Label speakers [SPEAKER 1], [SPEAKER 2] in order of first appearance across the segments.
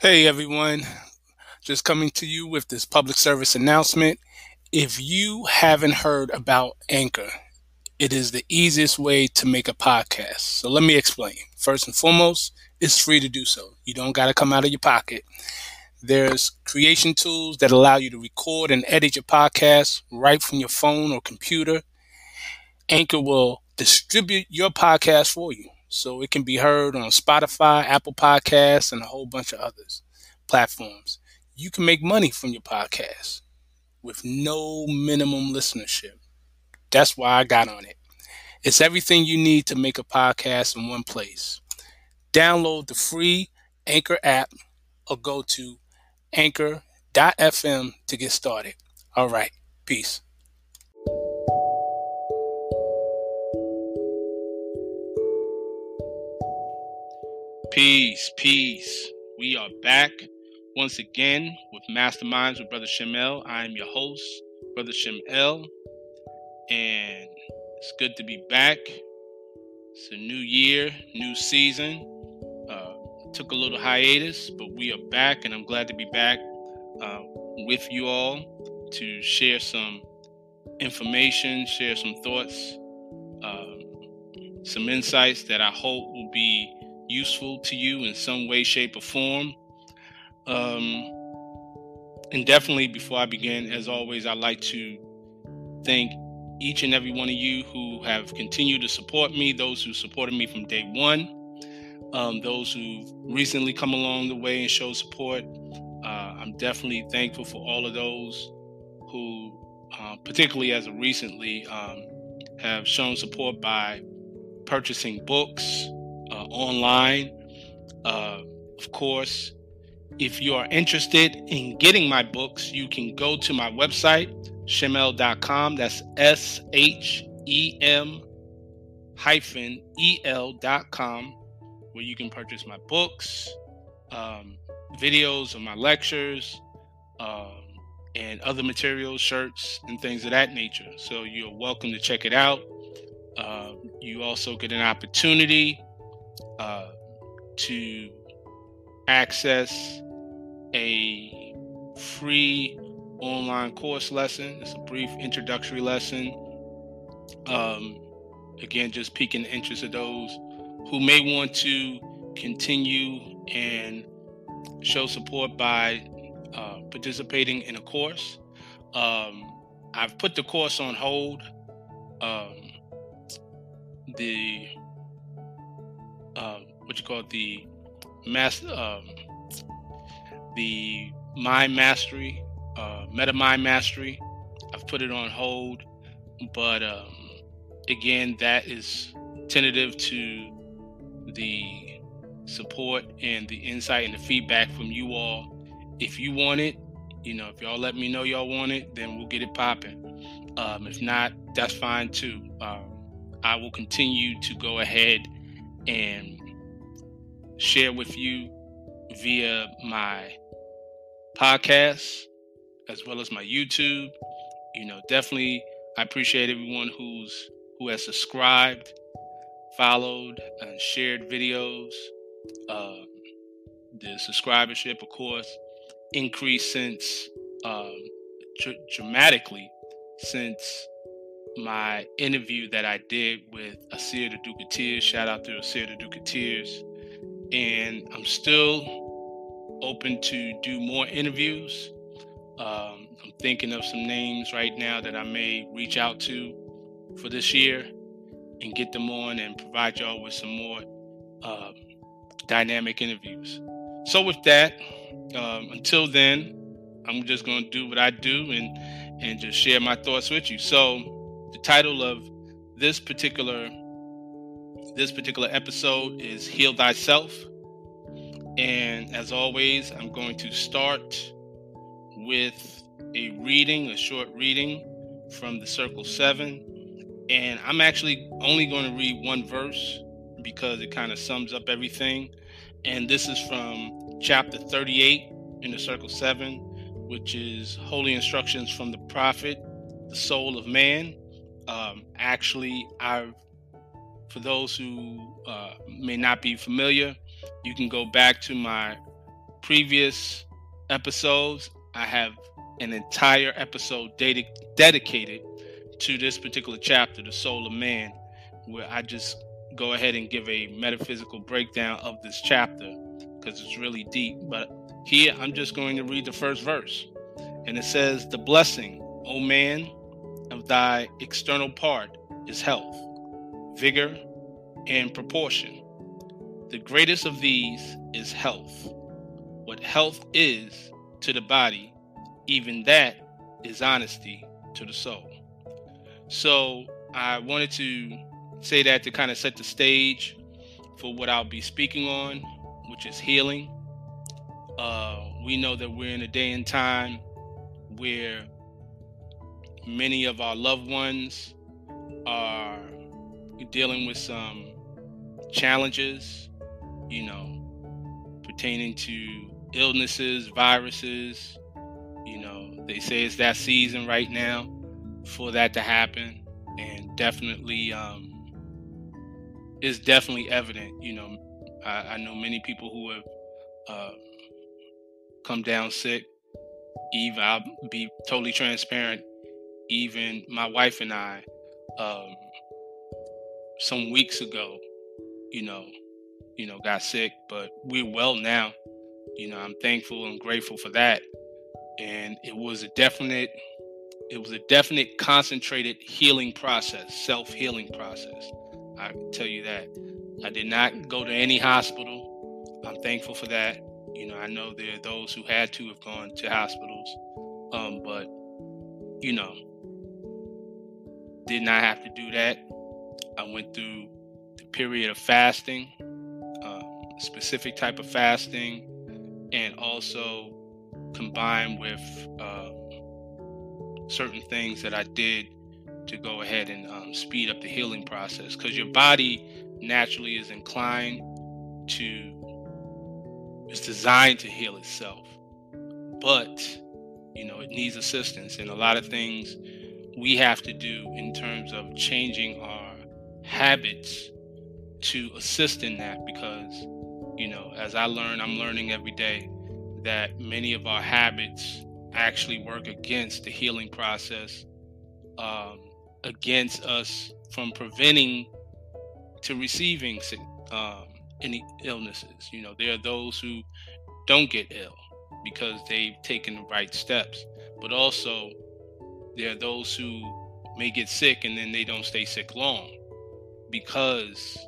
[SPEAKER 1] Hey everyone, just coming to you with this public service announcement. If you haven't heard about Anchor, it is the easiest way to make a podcast. So let me explain. First and foremost, it's free to do so. You don't got to come out of your pocket. There's creation tools that allow you to record and edit your podcast right from your phone or computer. Anchor will distribute your podcast for you so it can be heard on Spotify, Apple Podcasts, and a whole bunch of others platforms. You can make money from your podcast with no minimum listenership. That's why I got on it. It's everything you need to make a podcast in one place. Download the free Anchor app or go to anchor.fm to get started. All right, peace. Peace, peace. We are back once again with Masterminds with Brother Shem El. I am your host, Brother Shem El, and it's good to be back. It's a new year, new season. Uh, took a little hiatus, but we are back, and I'm glad to be back uh, with you all to share some information, share some thoughts, uh, some insights that I hope will be useful to you in some way, shape, or form. Um, and definitely, before I begin, as always, I'd like to thank each and every one of you who have continued to support me, those who supported me from day one, um, those who've recently come along the way and showed support. Uh, I'm definitely thankful for all of those who, uh, particularly as of recently, um, have shown support by purchasing books, online. Uh, of course, if you are interested in getting my books, you can go to my website, shem-el.com. That's S H E M hyphen E L.com, where you can purchase my books, um, videos of my lectures, um, and other materials, shirts, and things of that nature. So you're welcome to check it out. Uh, you also get an opportunity uh, to access a free online course lesson. It's a brief introductory lesson. Um, again, just piquing the interest of those who may want to continue and show support by uh, participating in a course. Um, I've put the course on hold. Um, the what you call it, the mass, um, the mind mastery, uh, meta mind mastery. I've put it on hold, but um, again, that is tentative to the support and the insight and the feedback from you all. If you want it, you know, if y'all let me know y'all want it, then we'll get it popping. Um, if not, that's fine too. Um, I will continue to go ahead and share with you via my podcast as well as my YouTube. You know, definitely I appreciate everyone who's who has subscribed, followed, and shared videos. Uh, the subscribership, of course, increased since um, dr- dramatically since my interview that I did with Asir the Duke of Tears. Shout out to Asir the Duke of Tears. And I'm still open to do more interviews. Um, I'm thinking of some names right now that I may reach out to for this year and get them on and provide y'all with some more um, dynamic interviews. So, with that, um, until then, I'm just going to do what I do and and just share my thoughts with you. So, the title of this particular this particular episode is heal thyself And as always, I'm going to start with a reading, a short reading from the Circle 7. And I'm actually only going to read one verse because it kind of sums up everything. And this is from chapter 38 in the Circle 7, which is Holy Instructions from the Prophet, the Soul of Man. Um, actually, I, for those who uh, may not be familiar, you can go back to my previous episodes. I have an entire episode ded- dedicated to this particular chapter, The Soul of Man, where I just go ahead and give a metaphysical breakdown of this chapter because it's really deep. But here I'm just going to read the first verse. And it says, The blessing, O man, of thy external part is health, vigor, and proportion. The greatest of these is health. What health is to the body, even that is honesty to the soul. So I wanted to say that to kind of set the stage for what I'll be speaking on, which is healing. Uh, we know that we're in a day and time where many of our loved ones are dealing with some challenges, you know, pertaining to illnesses, viruses. You know, they say it's that season right now for that to happen, and definitely um, is definitely evident. You know, I, I know many people who have uh, come down sick. Even I'll be totally transparent. Even my wife and I, um, some weeks ago, you know, you know, got sick, but we're well now. You know, I'm thankful and grateful for that. And it was a definite, it was a definite concentrated healing process, self healing process. I can tell you that. I did not go to any hospital. I'm thankful for that. You know, I know there are those who had to have gone to hospitals, um, but you know, did not have to do that. I went through the period of fasting, um, specific type of fasting, and also combined with uh, certain things that I did to go ahead and um, speed up the healing process. Because your body naturally is inclined to it's designed to heal itself. But you know it needs assistance. And a lot of things we have to do in terms of changing our habits to assist in that because you know as i learn i'm learning every day that many of our habits actually work against the healing process um, against us from preventing to receiving um, any illnesses. You know, there are those who don't get ill because they've taken the right steps, but also there are those who may get sick and then they don't stay sick long because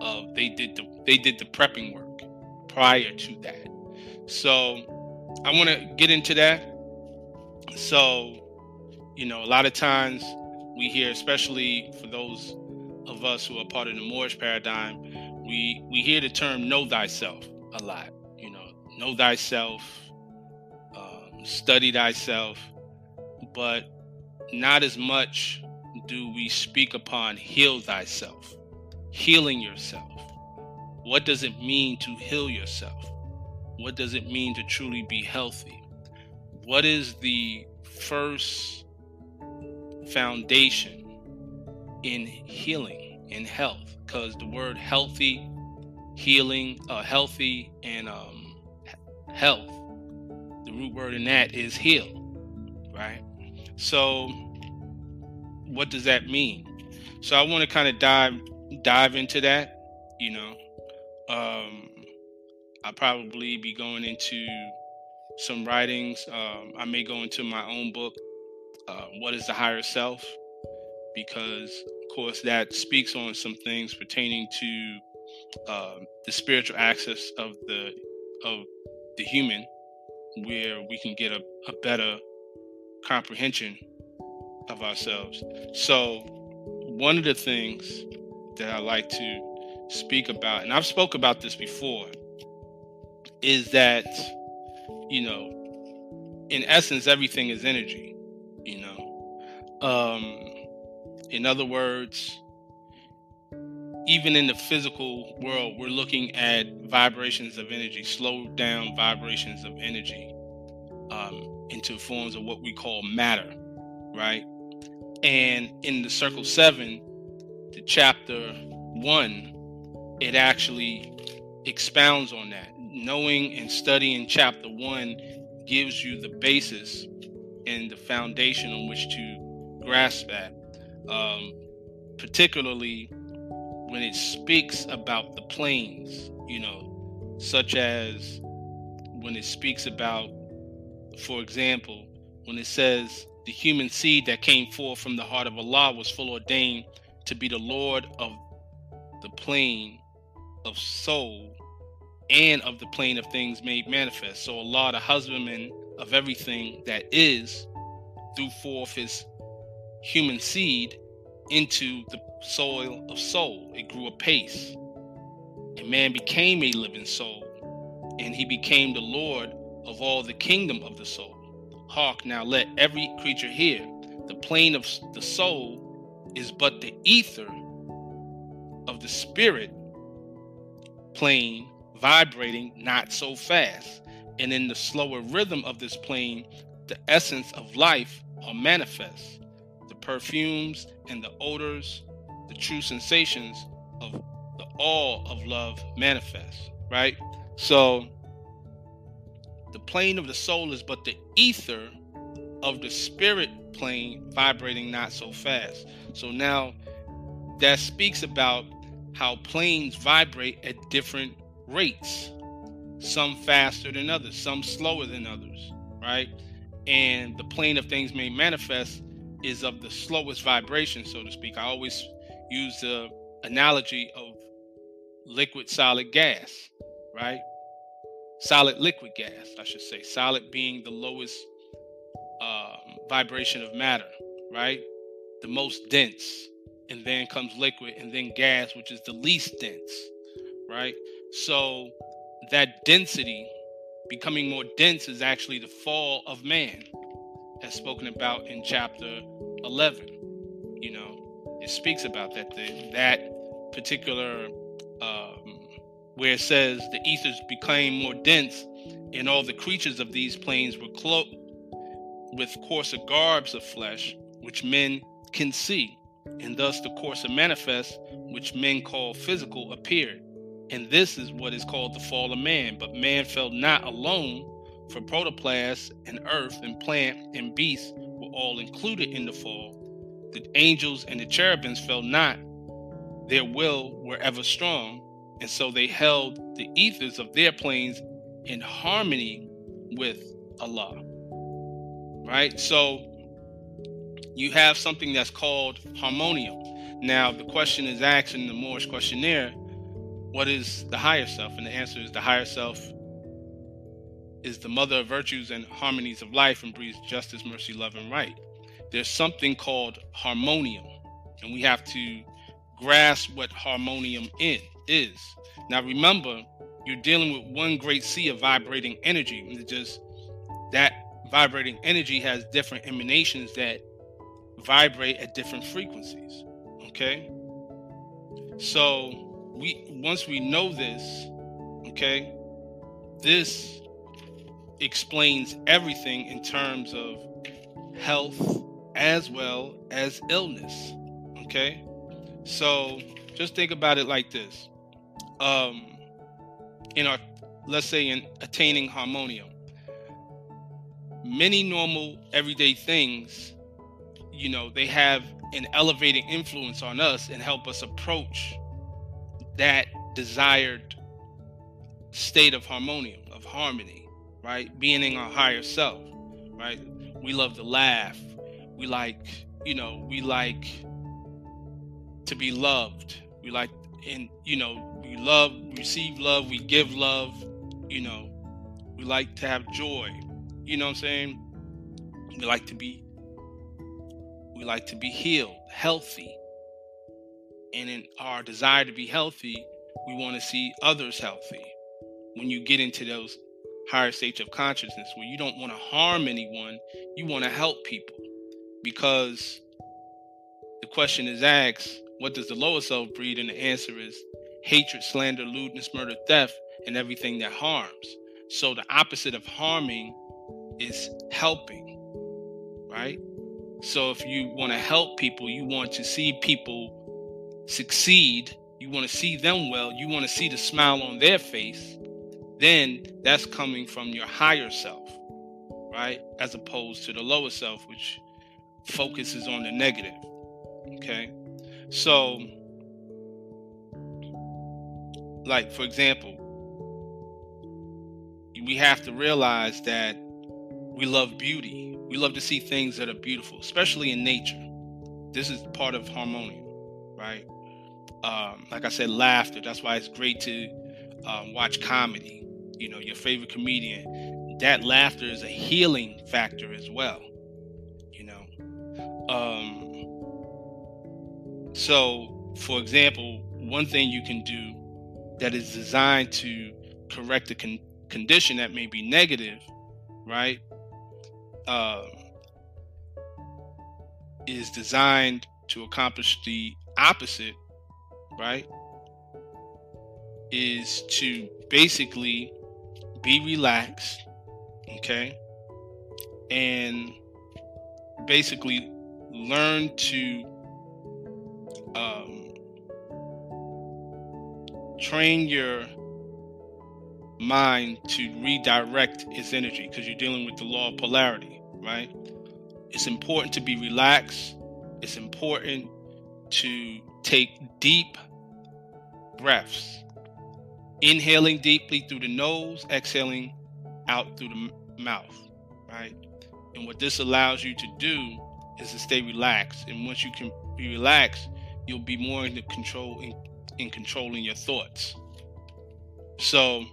[SPEAKER 1] of they did the they did the prepping work prior to that. So I want to get into that. So, you know, a lot of times we hear, especially for those of us who are part of the Moorish paradigm, we we hear the term "know thyself" a lot. You know, know thyself, um, study thyself, but not as much do we speak upon heal thyself, healing yourself. What does it mean to heal yourself? What does it mean to truly be healthy? What is the first foundation in healing in health because the word healthy healing uh, healthy and um, health the root word in that is heal right so what does that mean? So i want to kind of dive dive into that you know? Um i'll probably be going into some writings. Um, i may go into my own book uh, what is the higher self? Because of course that speaks on some things pertaining to uh, the spiritual access of the of the human where we can get a, a better comprehension of ourselves. So one of the things that i like to speak about and i've spoke about this before is that you know in essence everything is energy you know? Um in other words even in the physical world we're looking at vibrations of energy slow down vibrations of energy um, into forms of what we call matter right and in the circle seven the chapter one it actually expounds on that knowing and studying chapter one gives you the basis and the foundation on which to grasp that. Um, particularly when it speaks about the planes, you know, such as when it speaks about, for example, when it says the human seed that came forth from the heart of Allah was full ordained to be the Lord of the plane of soul and of the plane of things made manifest. So Allah, the husbandman of everything that is, threw forth his human seed into the soil of soul. It grew apace. And man became a living soul, and he became the Lord of all the kingdom of the soul. Hark, now let every creature hear. The plane of the soul is but the ether of the spirit plane vibrating not so fast. And in the slower rhythm of this plane, the essence of life are manifest. The perfumes and the odors, the true sensations of the all of love manifest, right? So the plane of the soul is but the ether of the spirit plane vibrating not so fast. So now that speaks about how planes vibrate at different rates, some faster than others, some slower than others, right? And the plane of things may manifest is of the slowest vibration, so to speak. I always use the analogy of liquid solid gas, right? Solid liquid gas, I should say. Solid being the lowest um, vibration of matter, right? The most dense. And then comes liquid, and then gas, which is the least dense, right? So that density, becoming more dense, is actually the fall of man, as spoken about in chapter 11. You know, it speaks about that that particular um, where it says the ethers became more dense, and all the creatures of these planes were cloaked with coarser garbs of flesh, which men can see, and thus the coarser manifest, which men call physical, appeared and this is what is called the fall of man. But man fell not alone, for protoplasm and earth and plant and beast were all included in the fall. The angels and the cherubims fell not, their will were ever strong, and so they held the ethers of their planes in harmony with Allah. Right? So you have something that's called harmonium. Now, the question is asked in the Moorish questionnaire what is the higher self? And the answer is the higher self is the mother of virtues and harmonies of life and breeds justice, mercy, love, and right. There's something called harmonium, and we have to grasp what harmonium is. Now, remember, you're dealing with one great sea of vibrating energy. Just that vibrating energy has different emanations that vibrate at different frequencies. Okay? So, we once we know this, okay, this explains everything in terms of health as well as illness. Okay? So just think about it like this. Um in our let's say in attaining harmonium. Many normal everyday things, you know, they have an elevating influence on us and help us approach that desired state of harmonium, of harmony, right? Being in our higher self, right? We love to laugh. We like, you know, we like to be loved. We like, and, you know, we love, receive love, we give love, you know, we like to have joy. You know what I'm saying? We like to be, we like to be healed, healthy, and in our desire to be healthy, we want to see others healthy. when you get into those higher states of consciousness where you don't want to harm anyone, you want to help people. Because the question is asked, what does the lower self breed? And the answer is hatred, slander, lewdness, murder, theft, and everything that harms. So the opposite of harming is helping, right? So if you want to help people, you want to see people succeed, you want to see them well, you want to see the smile on their face, then that's coming from your higher self, right? As opposed to the lower self, which focuses on the negative. Okay. So, like, for example, we have to realize that we love beauty. We love to see things that are beautiful, especially in nature. This is part of harmonium, right? Um, like I said, laughter. That's why it's great to um, watch comedy. You know, your favorite comedian. That laughter is a healing factor as well. You know. Um, so, for example, one thing you can do that is designed to correct a con- condition that may be negative, right? Um, is designed to accomplish the opposite, right? Is to basically be relaxed, okay? And basically learn to um, train your mind to redirect its energy because you're dealing with the law of polarity, right? It's important to be relaxed. It's important to take deep breaths, inhaling deeply through the nose, exhaling out through the mouth, right? And what this allows you to do is to stay relaxed. And once you can be relaxed, you'll be more in the control in, in controlling your thoughts. So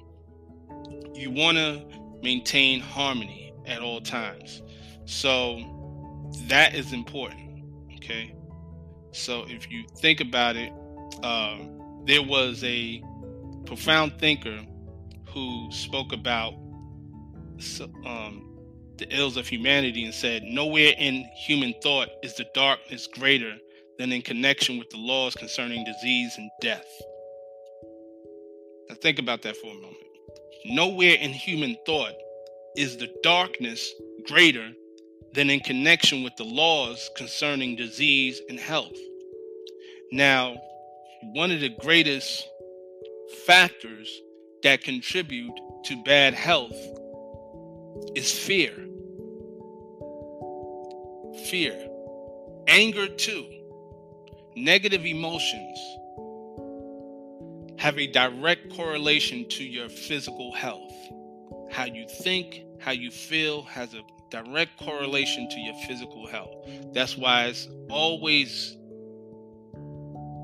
[SPEAKER 1] you want to maintain harmony at all times. So that is important. Okay. So if you think about it, um, there was a profound thinker who spoke about um, the ills of humanity and said, Nowhere in human thought is the darkness greater than in connection with the laws concerning disease and death. Now, think about that for a moment. Nowhere in human thought is the darkness greater than in connection with the laws concerning disease and health. Now, one of the greatest factors that contribute to bad health is fear. Fear. Anger, too. Negative emotions have a direct correlation to your physical health. How you think, how you feel has a direct correlation to your physical health. That's why it's always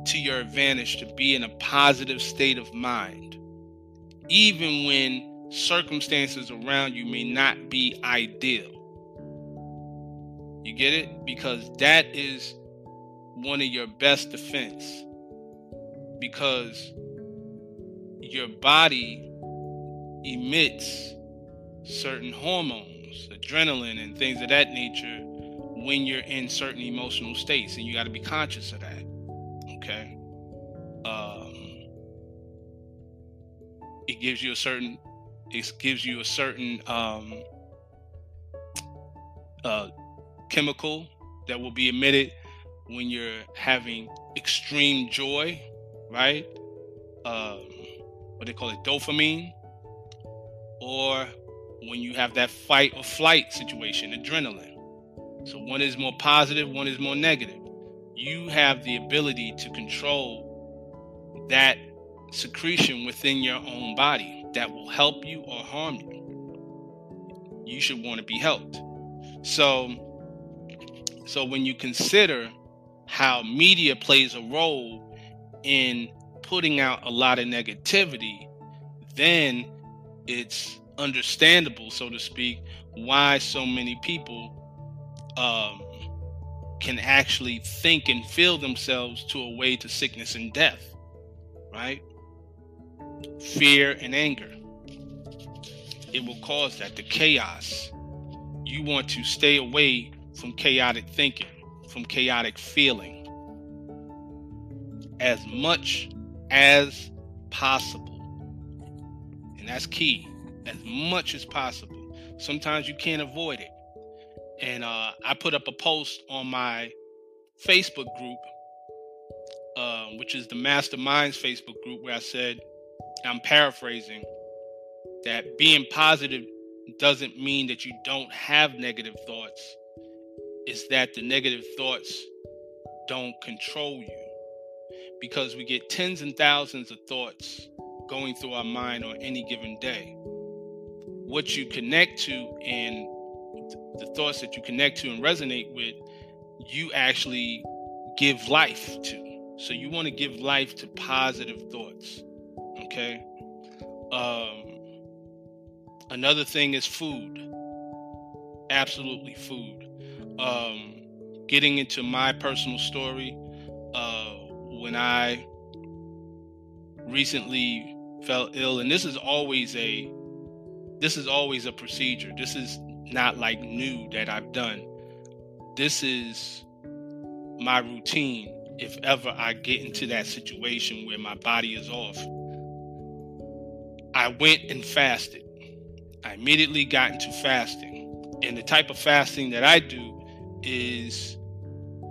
[SPEAKER 1] to your advantage to be in a positive state of mind, even when circumstances around you may not be ideal. You get it? Because that is one of your best defense. Because your body emits certain hormones, adrenaline, and things of that nature when you're in certain emotional states, and you got to be conscious of that. Okay. Um, it gives you a certain, it gives you a certain um, uh, chemical that will be emitted when you're having extreme joy, right? Um, what they call it dopamine or when you have that fight or flight situation adrenaline. So one is more positive one is more negative. You have the ability to control that secretion within your own body that will help you or harm you. You should want to be helped. So so when you consider how media plays a role in putting out a lot of negativity, then it's understandable, so to speak, why so many people um, can actually think and feel themselves to a way to sickness and death, right? Fear and anger. it will cause that the chaos. You want to stay away from chaotic thinking, from chaotic feeling as much as possible. And that's key, as much as possible. Sometimes you can't avoid it. And uh, I put up a post on my Facebook group, uh, which is the Masterminds Facebook group, where I said, I'm paraphrasing, that being positive doesn't mean that you don't have negative thoughts. It's that the negative thoughts don't control you because we get tens and thousands of thoughts going through our mind on any given day. What you connect to and the thoughts that you connect to and resonate with, you actually give life to. So you want to give life to positive thoughts. Okay. Um, another thing is food. Absolutely food. Um, getting into my personal story, uh, when I recently felt ill, and this is always a this is always a procedure. This is not like new that I've done. This is my routine if ever I get into that situation where my body is off. I went and fasted. I immediately got into fasting. And the type of fasting that I do is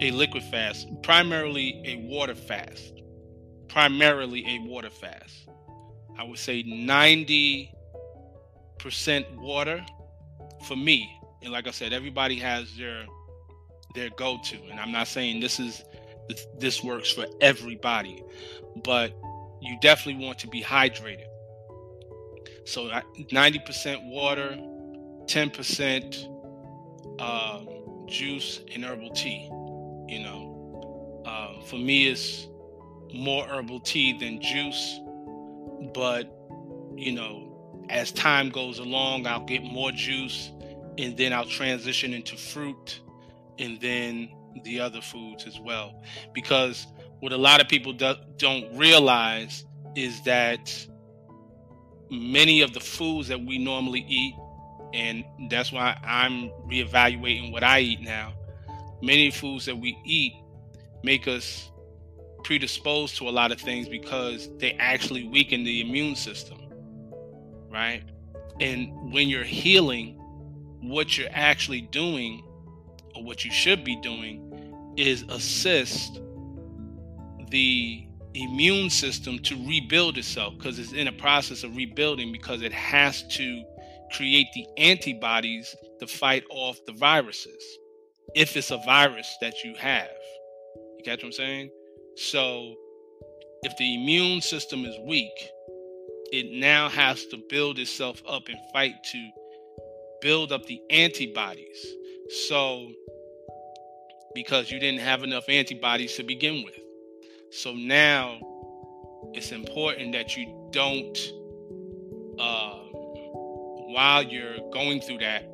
[SPEAKER 1] a liquid fast, primarily a water fast. Primarily a water fast. I would say 90% water for me. And like I said, everybody has their their go-to. And I'm not saying this is this works for everybody, but you definitely want to be hydrated. So 90% water, 10% um, juice, and herbal tea. You know, um, for me, it's more herbal tea than juice. But, you know, as time goes along, I'll get more juice and then I'll transition into fruit and then the other foods as well. Because what a lot of people do, don't realize is that many of the foods that we normally eat, and that's why I'm reevaluating what I eat now, many foods that we eat make us predisposed to a lot of things because they actually weaken the immune system, right? And when you're healing, what you're actually doing, or what you should be doing, is assist the immune system to rebuild itself because it's in a process of rebuilding because it has to create the antibodies to fight off the viruses if it's a virus that you have. You catch what I'm saying? So if the immune system is weak, it now has to build itself up and fight to build up the antibodies. So because you didn't have enough antibodies to begin with. So now it's important that you don't, uh, while you're going through that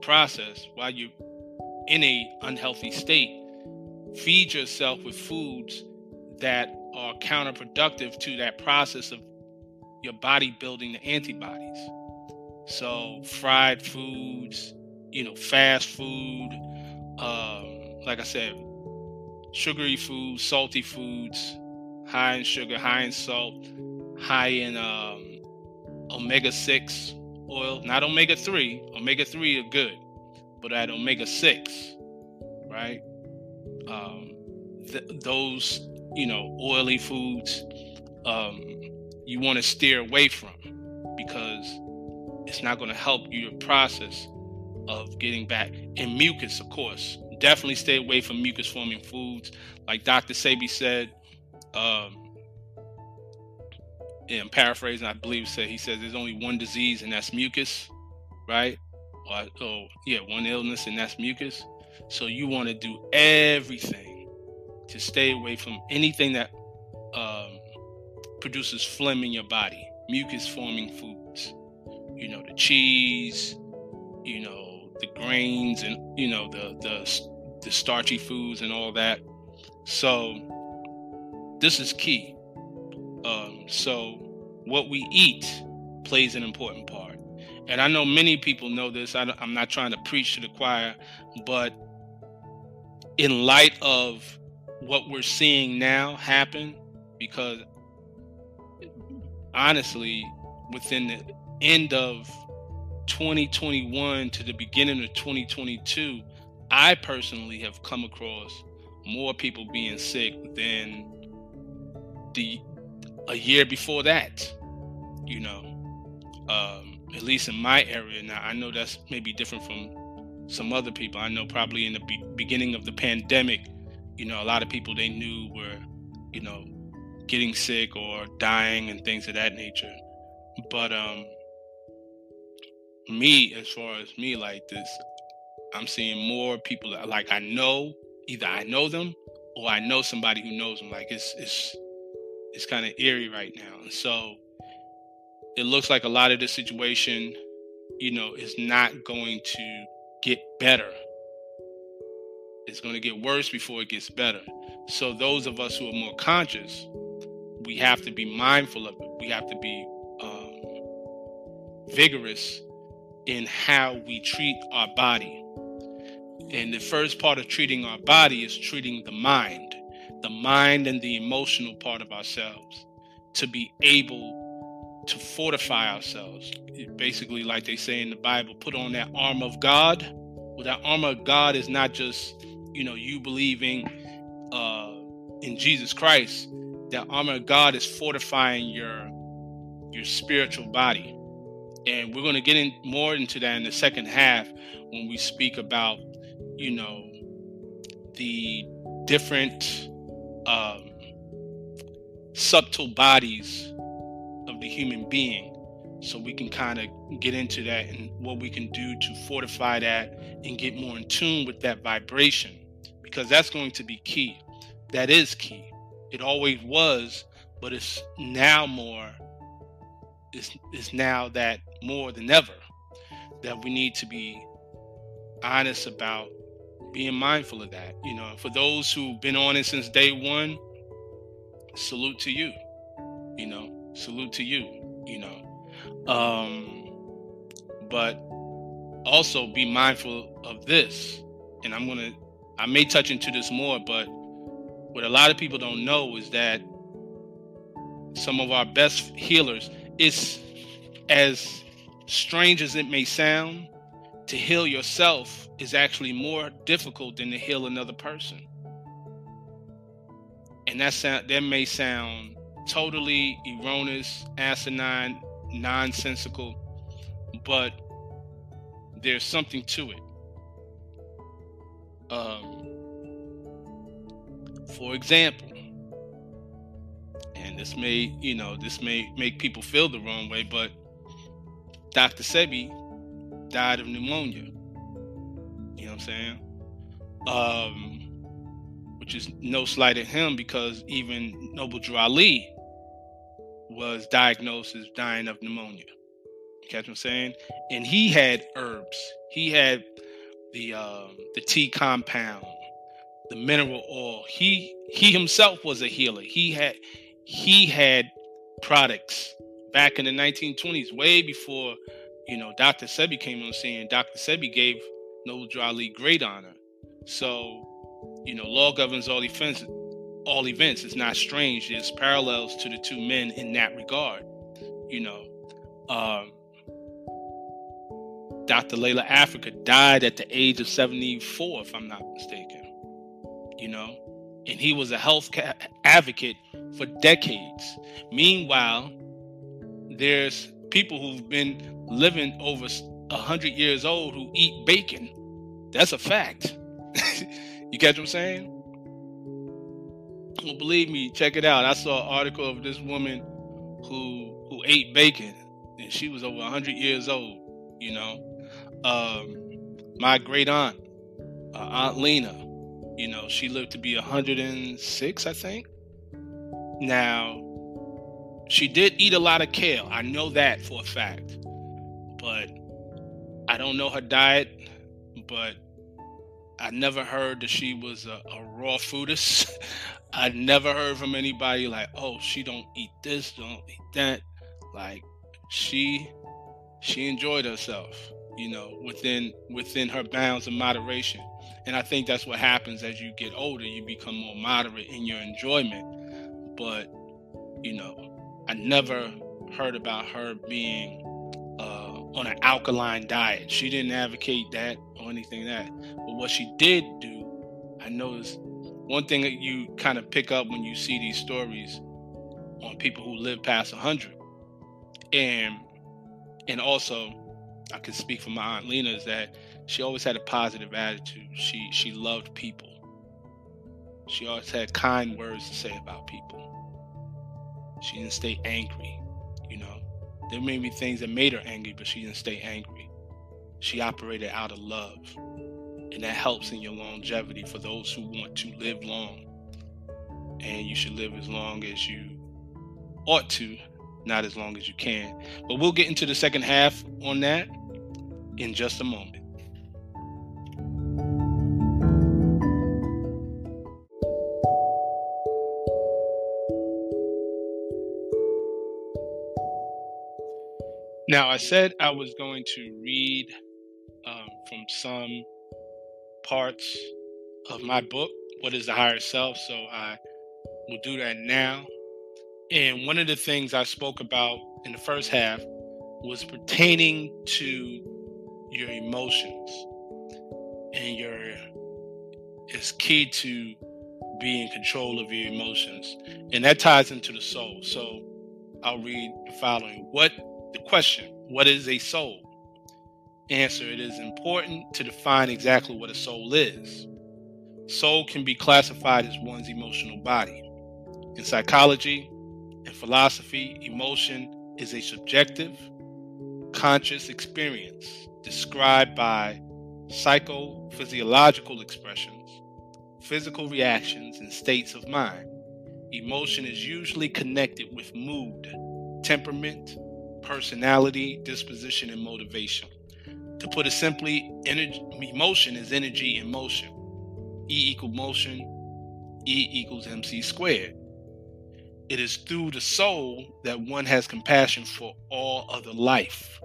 [SPEAKER 1] process, while you're in a unhealthy state, feed yourself with foods that are counterproductive to that process of your body building the antibodies. So fried foods, you know, fast food, um, like I said, sugary foods, salty foods, high in sugar, high in salt, high in um, omega six oil, not omega three. Omega three are good but at omega 6, right? Um, th- those, you know, oily foods um, you want to steer away from because it's not going to help your process of getting back. And mucus, of course, definitely stay away from mucus forming foods. Like Dr. Sebi said, um, I'm paraphrasing, I believe said he says there's only one disease and that's mucus, right? or, oh yeah, one illness, and that's mucus. So you want to do everything to stay away from anything that um, produces phlegm in your body, mucus forming foods. You know, the cheese, you know, the grains, and you know the the the starchy foods and all that. So this is key. So what we eat plays an important part. And I know many people know this. I, I'm not trying to preach to the choir, but in light of what we're seeing now happen, because honestly, within the end of 2021 to the beginning of 2022, I personally have come across more people being sick than the a year before that. You know, um, at least in my area. Now I know that's maybe different from some other people. I know probably in the be- beginning of the pandemic, you know, a lot of people they knew were, you know, getting sick or dying and things of that nature. But um, me, as far as me, like this, I'm seeing more people that like I know either I know them or I know somebody who knows them. Like it's it's it's kind of eerie right now, and so it looks like a lot of this situation, you know, is not going to get better. It's going to get worse before it gets better. So those of us who are more conscious, we have to be mindful of it. We have to be um, vigorous in how we treat our body. And the first part of treating our body is treating the mind, the mind and the emotional part of ourselves, to be able to fortify ourselves. Basically, like they say in the Bible, put on that armor of God. Well, that armor of God is not just, you know, you believing uh, in Jesus Christ. That armor of God is fortifying your your spiritual body and we're going to get in more into that in the second half when we speak about you know the different um, subtle bodies of the human being. So we can kind of get into that and what we can do to fortify that and get more in tune with that vibration because that's going to be key. That is key. It always was but it's now more it's, is now that more than ever that we need to be honest about being mindful of that. You know, for those who've been on it since day one, salute to you. You know, salute to you. You know, um, but also be mindful of this. And I'm gonna, I may touch into this more, but what a lot of people don't know is that some of our best healers is as strange as it may sound, to heal yourself is actually more difficult than to heal another person. And that sound that may sound totally erroneous, asinine, nonsensical, but there's something to it. Um, for example, and this may, you know, this may make people feel the wrong way, but Dr. Sebi died of pneumonia. I'm saying? Um, which is no slight at him because even Noble Drew Ali was diagnosed as dying of pneumonia. You catch what I'm saying? And he had herbs. He had the um, the tea compound, the mineral oil. He he himself was a healer. He had he had products back in the 1920s, way before you know Dr. Sebi came on scene. Dr. Sebi gave Noble Ali great honor. So, you know, law governs all events. All events. It's not strange. There's parallels to the two men in that regard. You know, um, Dr. Llaila Afrika died at the age of 74, if I'm not mistaken. You know, and he was a health ca- advocate for decades. Meanwhile, there's people who've been living over a hundred years old who eat bacon. That's a fact. you catch what I'm saying? Well, believe me, check it out. I saw an article of this woman who who ate bacon, and she was over hundred years old. You know, um, my great aunt, uh, Aunt Lena, you know, she lived to be 106, I think. Now, she did eat a lot of kale. I know that for a fact. But I don't know her diet, but I never heard that she was a, a raw foodist. I never heard from anybody like, oh, she don't eat this, don't eat that. Like she she enjoyed herself, you know, within within her bounds of moderation. And I think that's what happens as you get older. You become more moderate in your enjoyment. But, you know, I never heard about her being on an alkaline diet. She didn't advocate that or anything like that. But what she did do, I noticed one thing that you kind of pick up when you see these stories on people who live past 100 and and also i can speak for my aunt lena is that she always had a positive attitude. She she loved people. She always had kind words to say about people. She didn't stay angry you know there may be things that made her angry but she didn't stay angry she operated out of love and that helps in your longevity for those who want to live long and you should live as long as you ought to not as long as you can. But we'll get into the second half on that in just a moment. Now, I said I was going to read um, from some parts of my book, What is the Higher Self? So I will do that now. And one of the things I spoke about in the first half was pertaining to your emotions. And your is key to be in control of your emotions. And that ties into the soul. So I'll read the following. What the question, what is a soul? Answer, it is important to define exactly what a soul is. Soul can be classified as one's emotional body. In psychology, and philosophy, emotion is a subjective, conscious experience described by psychophysiological expressions, physical reactions, and states of mind. Emotion is usually connected with mood, temperament, personality, disposition, and motivation. To put it simply, energy, emotion is energy in motion. E equals motion, E equals mc squared. It is through the soul that one has compassion for all other life.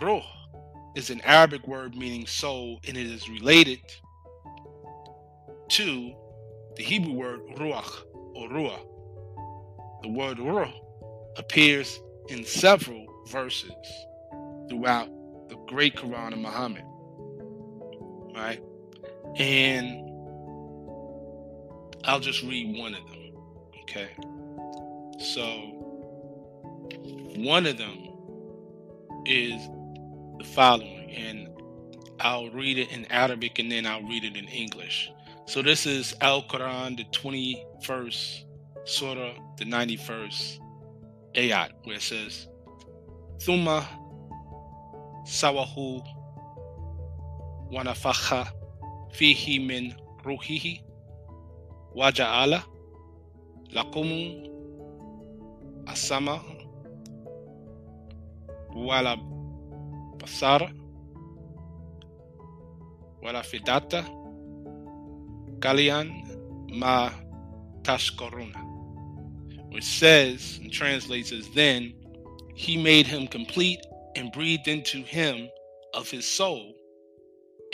[SPEAKER 1] Ruh is an Arabic word meaning soul, and it is related to the Hebrew word ruach or ruah. The word ruh appears in several verses throughout the great Quran of Muhammad. Right? And I'll just read one of them. Okay. So one of them is the following, and I'll read it in Arabic and then I'll read it in English. So this is Al Quran, the 21st Surah, the 91st ayat, where it says, Thumma sawahu wanafakha fihi min ruhihi waja'ala lakum asama wala basara wala fidata kalian ma tashkoruna which says and translates as then he made him complete and breathed into him of his soul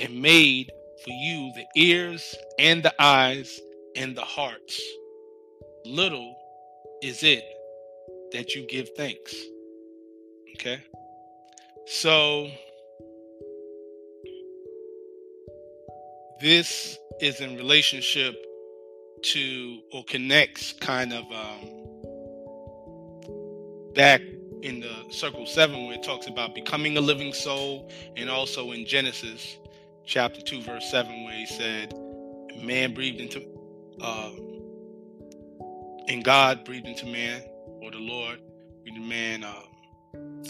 [SPEAKER 1] and made for you the ears and the eyes and the hearts little is it that you give thanks. Okay? So, this is in relationship to or connects kind of um, back in the circle seven where it talks about becoming a living soul and also in genesis chapter 2 verse 7 where he said man breathed into uh, and God breathed into man, or the Lord breathed into man. Um,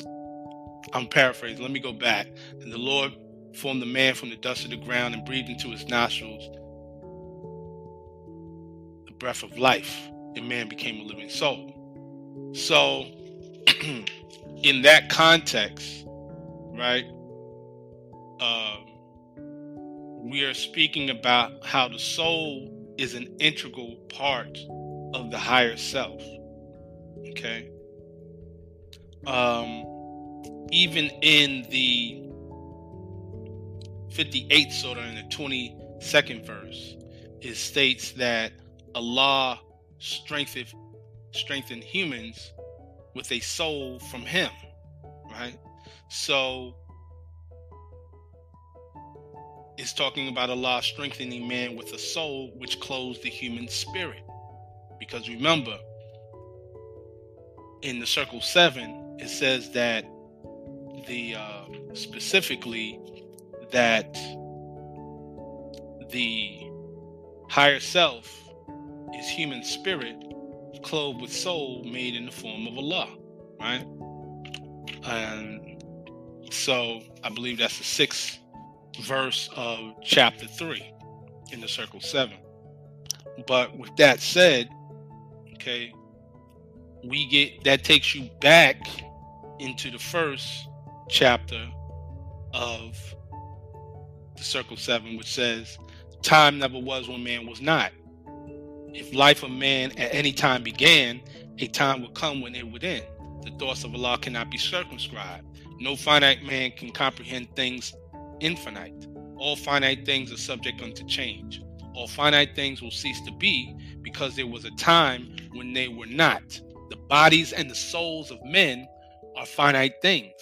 [SPEAKER 1] I'm paraphrasing. Let me go back. And the Lord formed the man from the dust of the ground and breathed into his nostrils the breath of life, and man became a living soul. So, in that context, right, um, we are speaking about how the soul is an integral part of the higher self. Okay? um, even in the 58th surah in the 22nd verse, it states that Allah strengthened strengthen humans with a soul from Him, right? So it's talking about Allah strengthening man with a soul which clothes the human spirit. Because remember, in the circle seven, it says that the uh, specifically that the higher self is human spirit clothed with soul made in the form of Allah, right? And so I believe that's the sixth verse of chapter three in the circle seven. But with that said, okay, we get that takes you back into the first chapter of the circle seven, which says, Time never was when man was not. If life of man at any time began, a time will come when it would end. The thoughts of Allah cannot be circumscribed. No finite man can comprehend things infinite. All finite things are subject unto change. All finite things will cease to be because there was a time when they were not. The bodies and the souls of men are finite things,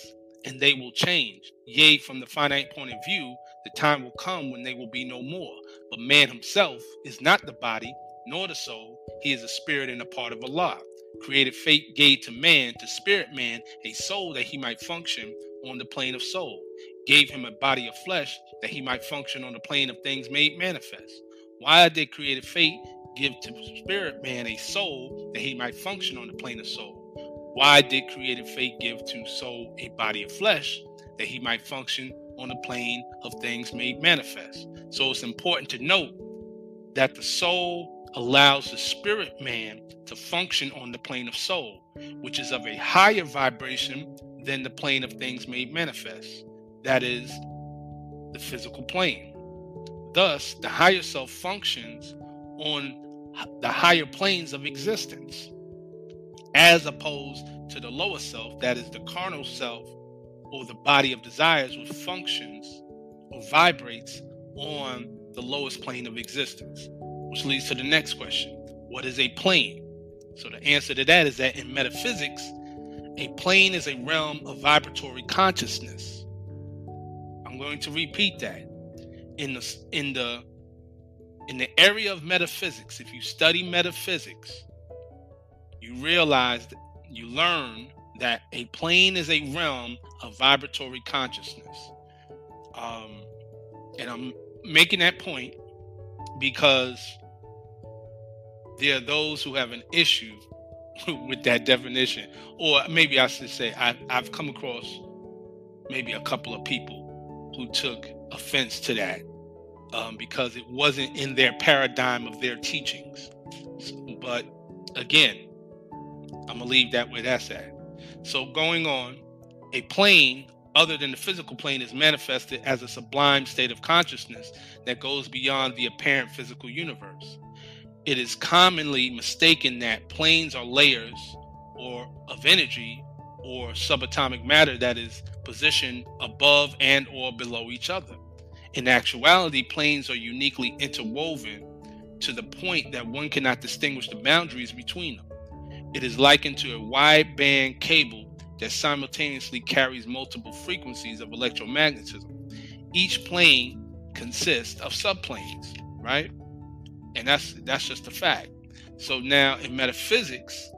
[SPEAKER 1] and they will change. Yea, from the finite point of view, the time will come when they will be no more. But man himself is not the body nor the soul, he is a spirit and a part of Allah. Creative fate gave to man, to spirit man, a soul that he might function on the plane of soul. Gave him a body of flesh that he might function on the plane of things made manifest. Why did creative fate give to spirit man a soul that he might function on the plane of soul. Why did creative fate give to soul a body of flesh that he might function on the plane of things made manifest? So it's important to note that the soul allows the spirit man to function on the plane of soul, which is of a higher vibration than the plane of things made manifest. That is the physical plane. Thus, the higher self functions on the higher planes of existence, as opposed to the lower self, that is the carnal self or the body of desires, which functions or vibrates on the lowest plane of existence. Which leads to the next question What is a plane? So, the answer to that is that in metaphysics, a plane is a realm of vibratory consciousness. I'm going to repeat that. In the in the in the area of metaphysics, if you study metaphysics, you realize you learn that a plane is a realm of vibratory consciousness. Um, and I'm making that point because there are those who have an issue with that definition, or maybe I should say, I, I've come across maybe a couple of people who took offense to that um, because it wasn't in their paradigm of their teachings. But again, I'm gonna leave that where that's at. So going on, a plane other than the physical plane is manifested as a sublime state of consciousness that goes beyond the apparent physical universe. It is commonly mistaken that planes are layers or of energy or subatomic matter that is positioned above and or below each other. In actuality, planes are uniquely interwoven to the point that one cannot distinguish the boundaries between them. It is likened to a wideband cable that simultaneously carries multiple frequencies of electromagnetism. Each plane consists of subplanes, right? And that's that's just a fact. So now in metaphysics,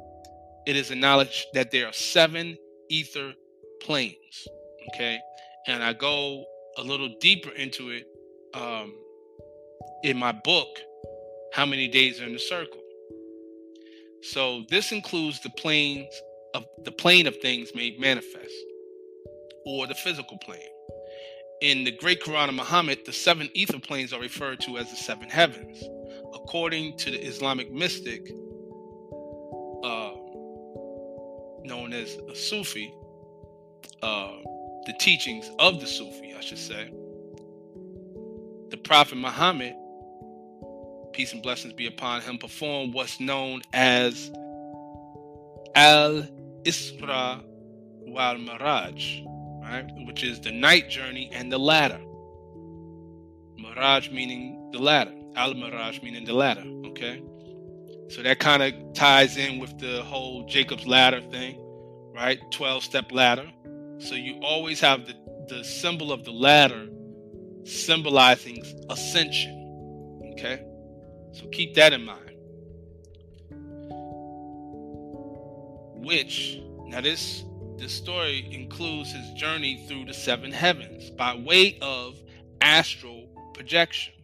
[SPEAKER 1] it is a knowledge that there are seven ether planes. Okay. And I go a little deeper into it um, in my book, How Many Days Are in the Circle. So this includes the planes of the plane of things made manifest, or the physical plane. In the Great Quran of Muhammad, the seven ether planes are referred to as the seven heavens. According to the Islamic mystic, uh, known as a Sufi, uh, the teachings of the Sufi, I should say, the Prophet Muhammad, peace and blessings be upon him, performed what's known as Al Isra wal Miraj, right? Which is the night journey and the ladder. Miraj meaning the ladder. Al Miraj meaning the ladder. Okay. So that kind of ties in with the whole Jacob's ladder thing, right? 12 step ladder. So you always have the, the symbol of the ladder symbolizing ascension. Okay. So keep that in mind. Which now this this story includes his journey through the seven heavens by way of astral projection.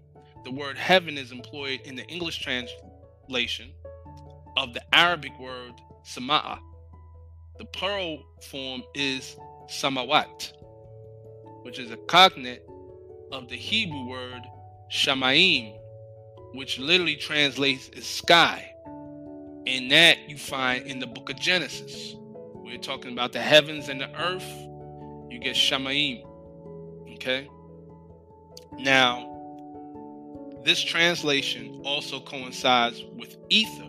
[SPEAKER 1] The word heaven is employed in the English translation of the Arabic word sama'a. The plural form is samawat, which is a cognate of the Hebrew word shamayim, which literally translates as sky. And that you find in the book of Genesis. We're talking about the heavens and the earth. You get shamayim. Okay? Now, this translation also coincides with ether,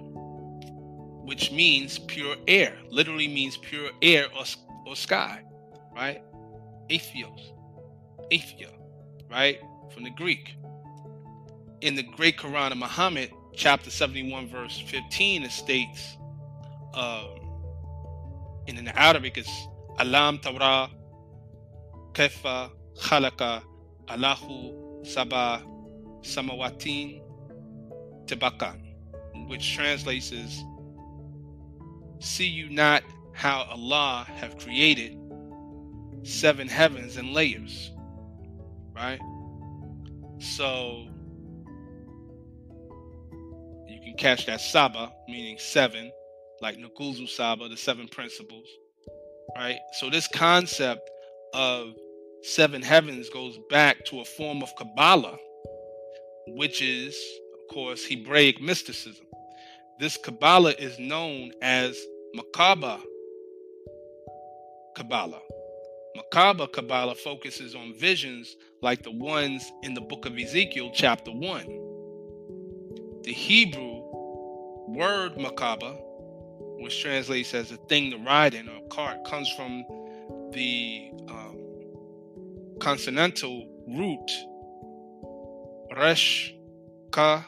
[SPEAKER 1] which means pure air, literally means pure air or, or sky, right? Atheos, athia, right? From the Greek. In the Great Quran of Muhammad, chapter 71, verse 15, it states, um, in the Arabic, it's Alam Tawra Kefa Khalaka Allahu Sabah Samawatin Tibakan, which translates as See you not how Allah have created seven heavens and layers. Right? So you can catch that Saba, meaning seven, like Nguzo Saba, the seven principles. Right? So this concept of seven heavens goes back to a form of Kabbalah, which is, of course, Hebraic mysticism. This Kabbalah is known as Merkabah Kabbalah. Merkabah Kabbalah focuses on visions like the ones in the book of Ezekiel, chapter 1. The Hebrew word Merkabah, which translates as a thing to ride in or a cart, comes from the um, consonantal root Resh Ka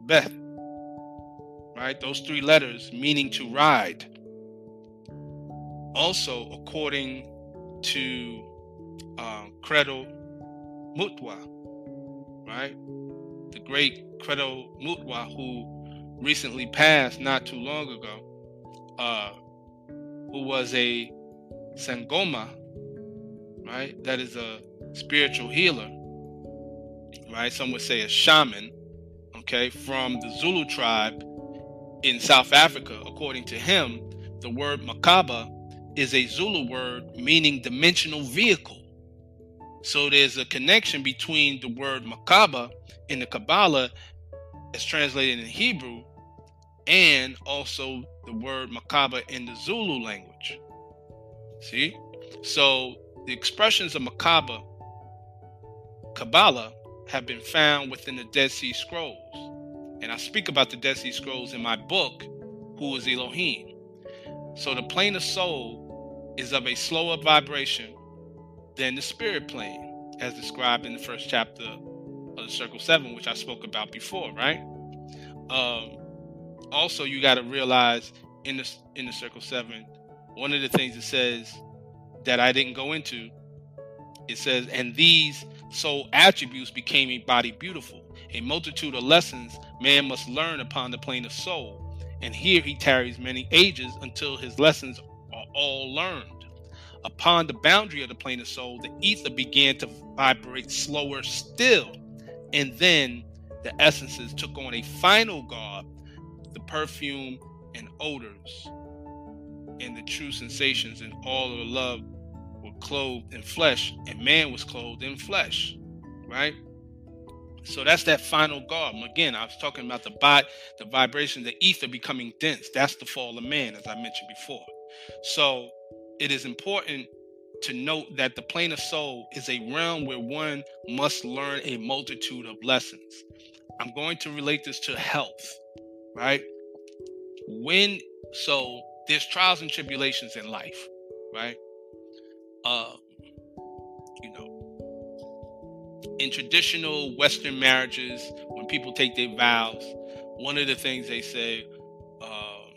[SPEAKER 1] Beth. Right? Those three letters meaning to ride. Also, according to um, Credo Mutwa, right? The great Credo Mutwa, who recently passed not too long ago, uh, who was a Sangoma, right? That is a spiritual healer, right? Some would say a shaman, okay, from the Zulu tribe in South Africa. According to him, the word Makaba is a Zulu word meaning dimensional vehicle. So there's a connection between the word Makaba in the Kabbalah, as translated in Hebrew, and also the word Makaba in the Zulu language. See? So the expressions of Makaba, Kabbalah, have been found within the Dead Sea Scrolls. And I speak about the Dead Sea Scrolls in my book, Who is Elohim. So the plane of soul is of a slower vibration than the spirit plane, as described in the first chapter of the Circle 7, which I spoke about before, right? Um, also, you got to realize in the, in the Circle 7, one of the things it says that I didn't go into. It says, and these soul attributes became a body beautiful. A multitude of lessons man must learn upon the plane of soul. And here he tarries many ages until his lessons are all learned. Upon the boundary of the plane of soul, the ether began to vibrate slower still. And then the essences took on a final garb, the perfume and odors and the true sensations and all of the love clothed in flesh, and man was clothed in flesh, right? So that's that final garb. Again, I was talking about the bot, the vibration, the ether becoming dense. That's the fall of man, as I mentioned before. So it is important to note that the plane of soul is a realm where one must learn a multitude of lessons. I'm going to relate this to health, right? When so there's trials and tribulations in life, right? Um, you know, in traditional Western marriages, when people take their vows, one of the things they say, um,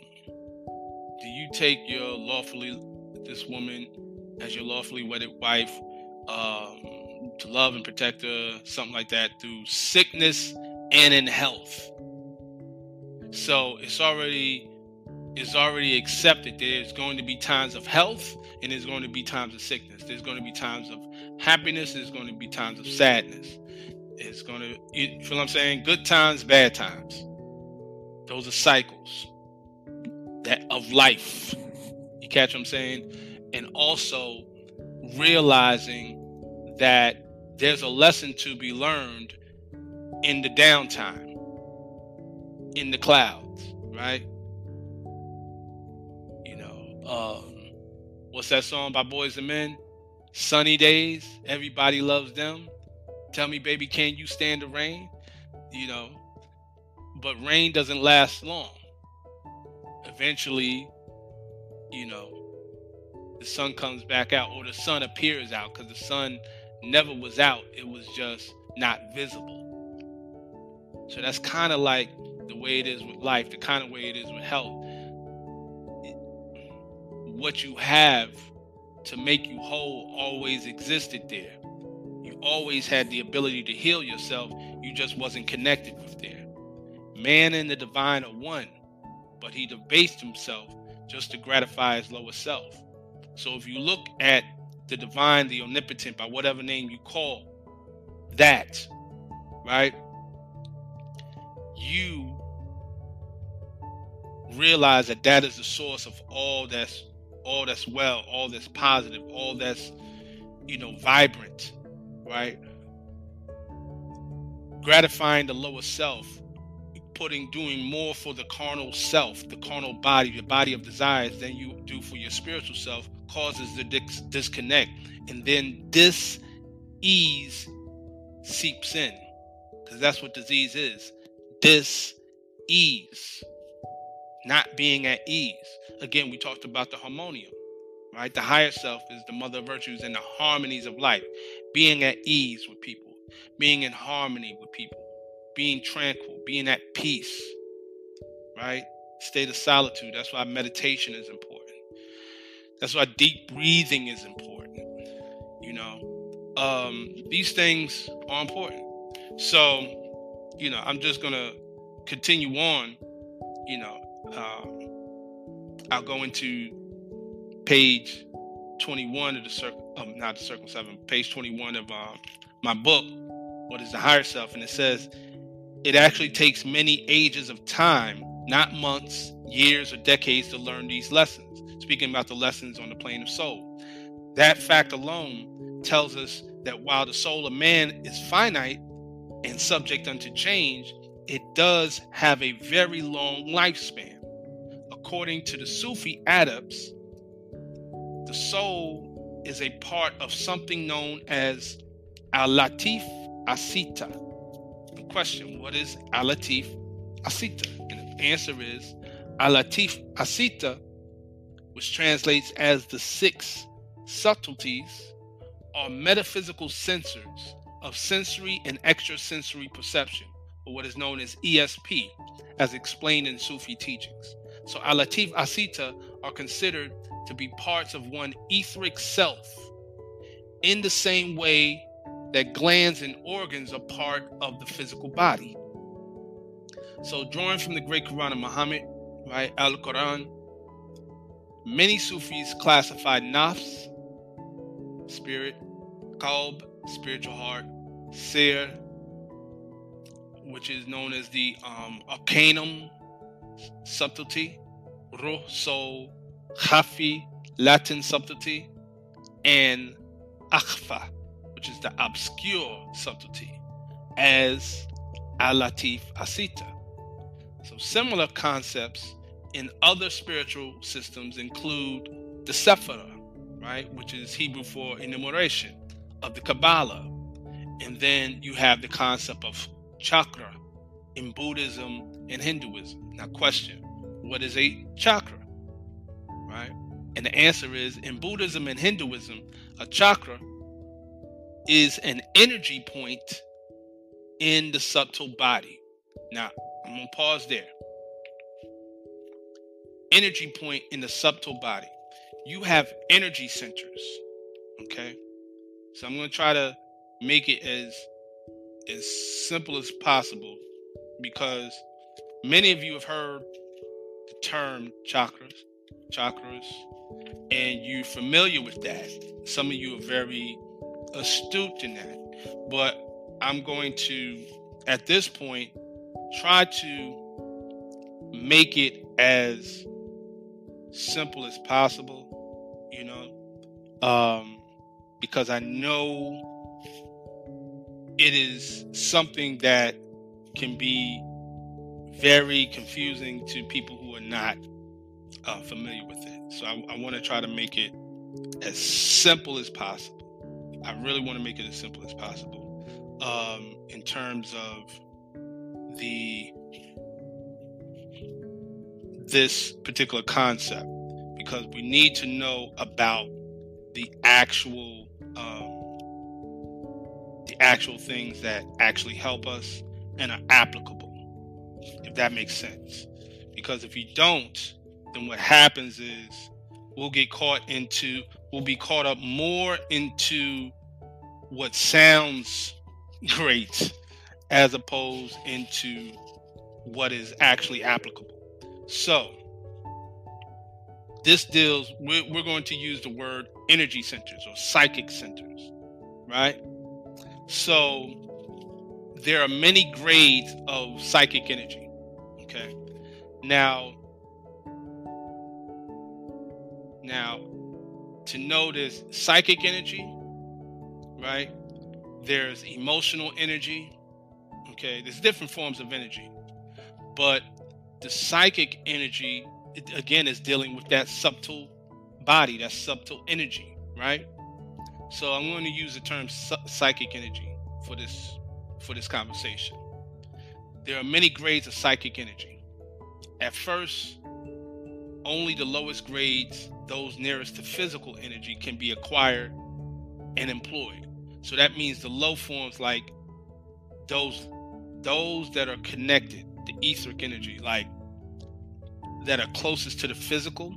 [SPEAKER 1] "Do you take your lawfully this woman as your lawfully wedded wife um, to love and protect her, something like that, through sickness and in health?" So it's already is already accepted. There's going to be times of health and there's going to be times of sickness. There's going to be times of happiness. There's going to be times of sadness. It's going to, you feel what I'm saying? Good times, bad times. Those are cycles that of life. You catch what I'm saying? And also realizing that there's a lesson to be learned in the downtime, in the clouds, right? Um, what's that song by Boyz II Men? Sunny days, everybody loves them. Tell me, baby, can you stand the rain? You know, but rain doesn't last long. Eventually, you know, the sun comes back out or the sun appears out because the sun never was out, it was just not visible. So that's kind of like the way it is with life, the kind of way it is with health what you have to make you whole always existed there. You always had the ability to heal yourself. You just wasn't connected with there. Man and the divine are one, but he debased himself just to gratify his lower self. So if you look at the divine, the omnipotent, by whatever name you call that, right? You realize that that is the source of all that's all that's well, all that's positive, all that's, you know, vibrant, right? Gratifying the lower self, putting, doing more for the carnal self, the carnal body, the body of desires than you do for your spiritual self causes the dis- disconnect. And then this ease seeps in because that's what disease is. This ease not being at ease. Again, we talked about the harmonium, right? The higher self is the mother of virtues and the harmonies of life. Being at ease with people, being in harmony with people, being tranquil, being at peace, right? State of solitude. That's why meditation is important. That's why deep breathing is important. You know, um, these things are important. So, you know, I'm just gonna continue on. You know, um, I'll go into page 21 of the circle, um, not the circle seven, page 21 of um, my book, What is the Higher Self? And it says, it actually takes many ages of time, not months, years, or decades to learn these lessons. Speaking about the lessons on the plane of soul. That fact alone tells us that while the soul of man is finite and subject unto change, it does have a very long lifespan according to the Sufi adepts, the soul is a part of something known as Al Latif Asita. Question What is Al Latif Asita? And the answer is Al Latif Asita, which translates as the six subtleties, are metaphysical sensors of sensory and extrasensory perception, or what is known as ESP, as explained in Sufi teachings. So Alatif Asita are considered to be parts of one etheric self in the same way that glands and organs are part of the physical body. So, drawing from the great Quran of Muhammad, right, Al Quran, many Sufis classify nafs, spirit, qalb, spiritual heart, sir, which is known as the um, arcanum, subtlety, ruh, soul, khafi, Latin subtlety, and akhfa, which is the obscure subtlety, as alatif asita. So similar concepts in other spiritual systems include the Sephirah, right, which is Hebrew for enumeration of the Kabbalah. And then you have the concept of chakra in Buddhism and Hinduism. Now, question what is a chakra? Right? And the answer is in Buddhism and Hinduism, a chakra is an energy point in the subtle body. Now, I'm going to pause there. Energy point in the subtle body. You have energy centers. Okay? So I'm going to try to make it as as simple as possible because many of you have heard the term chakras, chakras, and you're familiar with that. Some of you are very astute in that. But I'm going to, at this point, try to make it as simple as possible, you know, um, because I know it is something that can be very confusing to people who are not uh, familiar with it. So I, I want to try to make it as simple as possible. I really want to make it as simple as possible um, in terms of the this particular concept because we need to know about the actual um, the actual things that actually help us and are applicable if that makes sense because if you don't then what happens is we'll get caught into we'll be caught up more into what sounds great as opposed into what is actually applicable. So, this deals, we're, we're going to use the word energy centers or psychic centers, right? So, there are many grades of psychic energy, okay? Now, now, to this psychic energy, right? There's emotional energy. Okay, there's different forms of energy. But the psychic energy, again, is dealing with that subtle body, that subtle energy, right? So I'm going to use the term psychic energy for this for this conversation. There are many grades of psychic energy. At first, only the lowest grades, those nearest to physical energy, can be acquired and employed. So that means the low forms like those those that are connected, the etheric energy, like that are closest to the physical,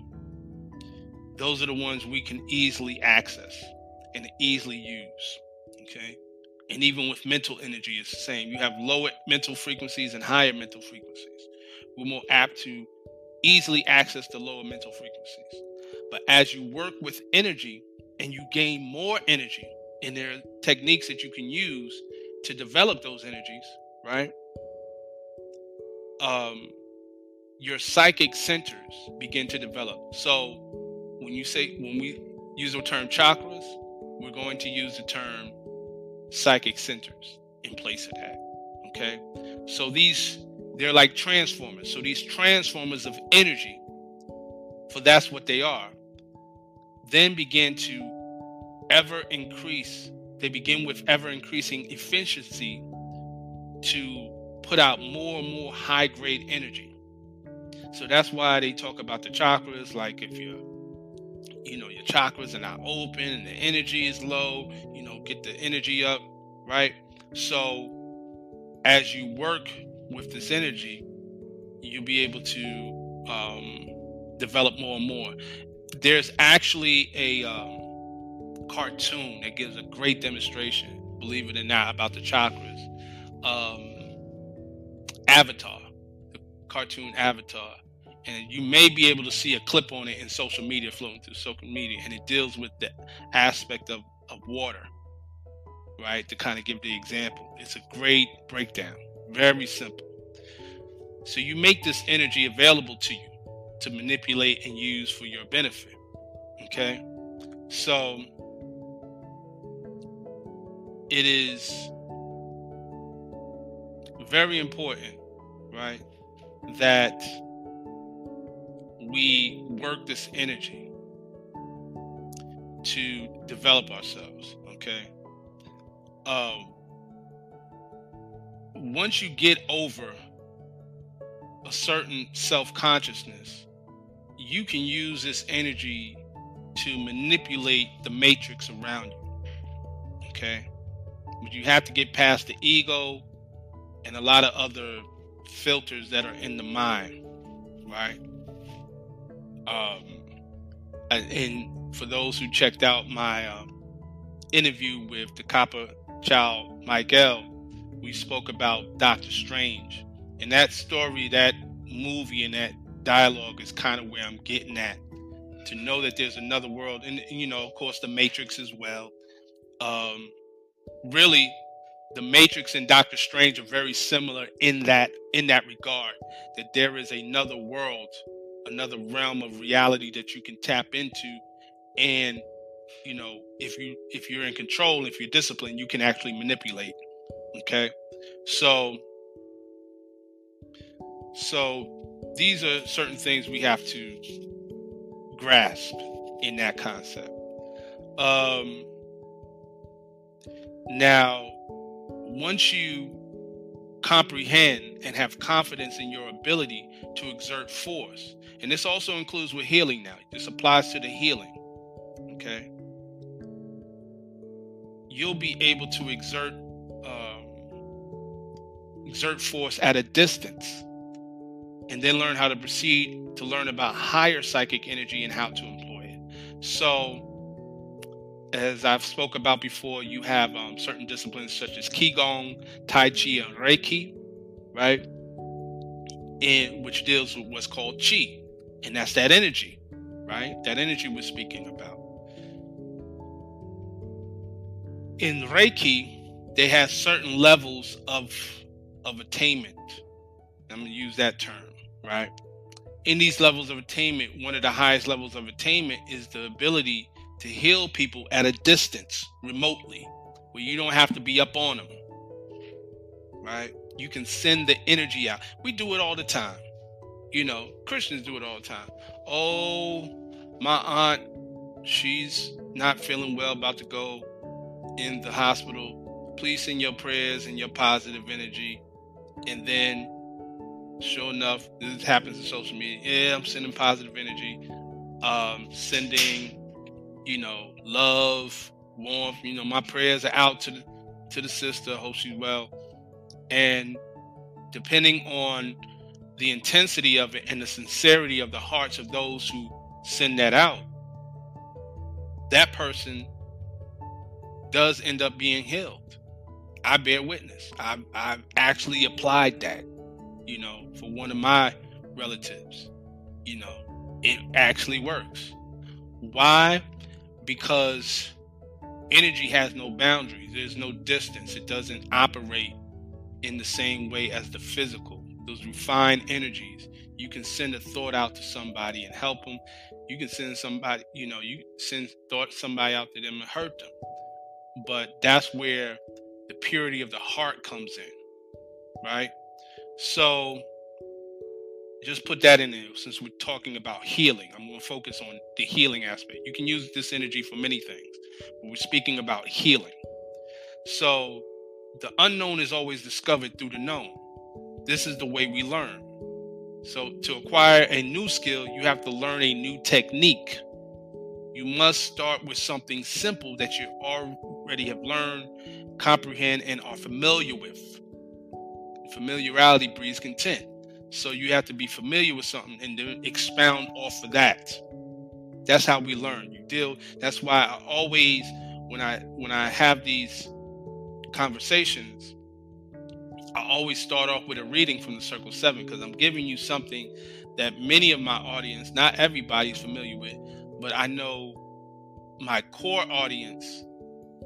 [SPEAKER 1] those are the ones we can easily access and easily use. Okay. And even with mental energy, it's the same. You have lower mental frequencies and higher mental frequencies. We're more apt to easily access the lower mental frequencies. But as you work with energy and you gain more energy, and there are techniques that you can use to develop those energies, right? Um, your psychic centers begin to develop. So when you say when we use the term chakras, we're going to use the term psychic centers in place of that. Okay. So these they're like transformers. So these transformers of energy, for that's what they are, then begin to ever increase, they begin with ever increasing efficiency to put out more and more high grade energy. So that's why they talk about the chakras. Like if you're, you know, your chakras are not open and the energy is low, you know, get the energy up, right? So as you work with this energy, you'll be able to um, develop more and more. There's actually a um, cartoon that gives a great demonstration, believe it or not, about the chakras. Um, Avatar, the cartoon Avatar. And you may be able to see a clip on it in social media, flowing through social media, and it deals with the aspect of, of water, right? To kind of give the example. It's a great breakdown, very simple. So you make this energy available to you to manipulate and use for your benefit. Okay? So it is very important, right, that we work this energy to develop ourselves, okay? Um, once you get over a certain self consciousness, you can use this energy to manipulate the matrix around you. Okay? But you have to get past the ego and a lot of other filters that are in the mind, right? Um, and for those who checked out my um, interview with the Copper Child Miguel, we spoke about Doctor Strange. And that story, that movie, and that dialogue is kind of where I'm getting at. To know that there's another world, and you know, of course, the Matrix as well. Um, really, the Matrix and Doctor Strange are very similar in that in that regard. That there is another world, another realm of reality that you can tap into, and you know, if you if you're in control, if you're disciplined, you can actually manipulate. Okay, so so these are certain things we have to grasp in that concept. Um, now, once you comprehend and have confidence in your ability to exert force, and this also includes with healing now, this applies to the healing, okay? You'll be able to exert exert force at a distance, and then learn how to proceed to learn about higher psychic energy and how to employ it. So, as I've spoke about before, you have um, certain disciplines such as Qigong, Tai Chi, and Reiki, right? And which deals with what's called Qi, and that's that energy, right? That energy we're speaking about. In Reiki, they have certain levels of of attainment. I'm going to use that term, right? In these levels of attainment, one of the highest levels of attainment is the ability to heal people at a distance, remotely, where you don't have to be up on them, right? You can send the energy out. We do it all the time. You know, Christians do it all the time. Oh, my aunt, she's not feeling well, about to go in the hospital. Please send your prayers and your positive energy and then sure enough, this happens in social media. Yeah, I'm sending positive energy, um, sending, you know, love, warmth. You know, my prayers are out to the to the sister. Hope she's well. And depending on the intensity of it and the sincerity of the hearts of those who send that out, that person does end up being healed. I bear witness. I've, I've actually applied that, you know, for one of my relatives. You know, it actually works. Why? Because energy has no boundaries, there's no distance, it doesn't operate in the same way as the physical. Those refined energies, you can send a thought out to somebody and help them. You can send somebody, you know, you send thought somebody out to them and hurt them. But that's where the purity of the heart comes in, right? So just put that in there since we're talking about healing. I'm going to focus on the healing aspect. You can use this energy for many things, but we're speaking about healing. So the unknown is always discovered through the known. This is the way we learn. So to acquire a new skill, you have to learn a new technique. You must start with something simple that you already have learned comprehend, and are familiar with. Familiarity breeds content. So you have to be familiar with something and then expound off of that. That's how we learn. You deal. That's why I always, when I when I have these conversations, I always start off with a reading from the Circle Seven because I'm giving you something that many of my audience, not everybody, is familiar with, but I know my core audience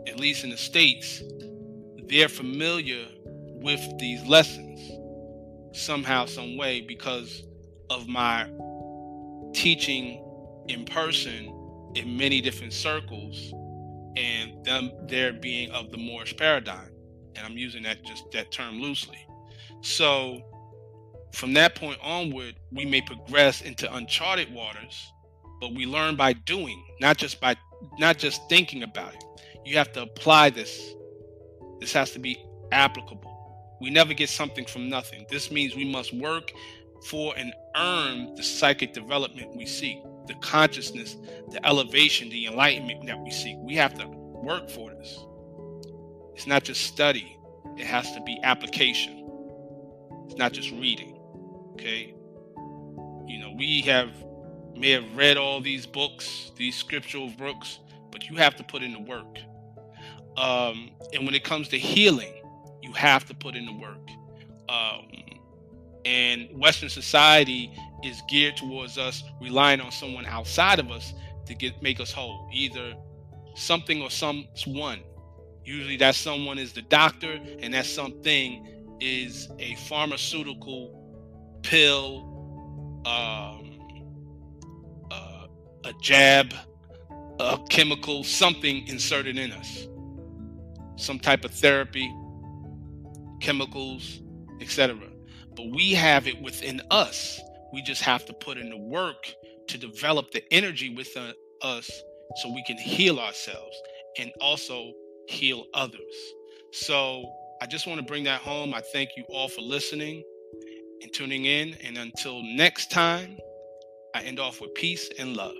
[SPEAKER 1] at least in the States, they're familiar with these lessons somehow, some way, because of my teaching in person in many different circles and them there being of the Moorish paradigm. And I'm using that just that term loosely. So from that point onward, we may progress into uncharted waters, but we learn by doing, not just by not just thinking about it you have to apply this. This has to be applicable. We never get something from nothing. This means we must work for and earn the psychic development we seek. the consciousness, the elevation, the enlightenment that we seek. We have to work for this. It's not just study, it has to be application. It's not just reading. Okay? You know, we have may have read all these books, these scriptural books, but you have to put in the work. Um, and when it comes to healing, you have to put in the work. Um, and Western society is geared towards us relying on someone outside of us to get make us whole, either something or someone. Usually, that someone is the doctor, and that something is a pharmaceutical pill, um, uh, a jab, a chemical, something inserted in us, some type of therapy, chemicals, etc. But we have it within us. We just have to put in the work to develop the energy within us so we can heal ourselves and also heal others. So I just want to bring that home. I thank you all for listening and tuning in. And until next time, I end off with peace and love.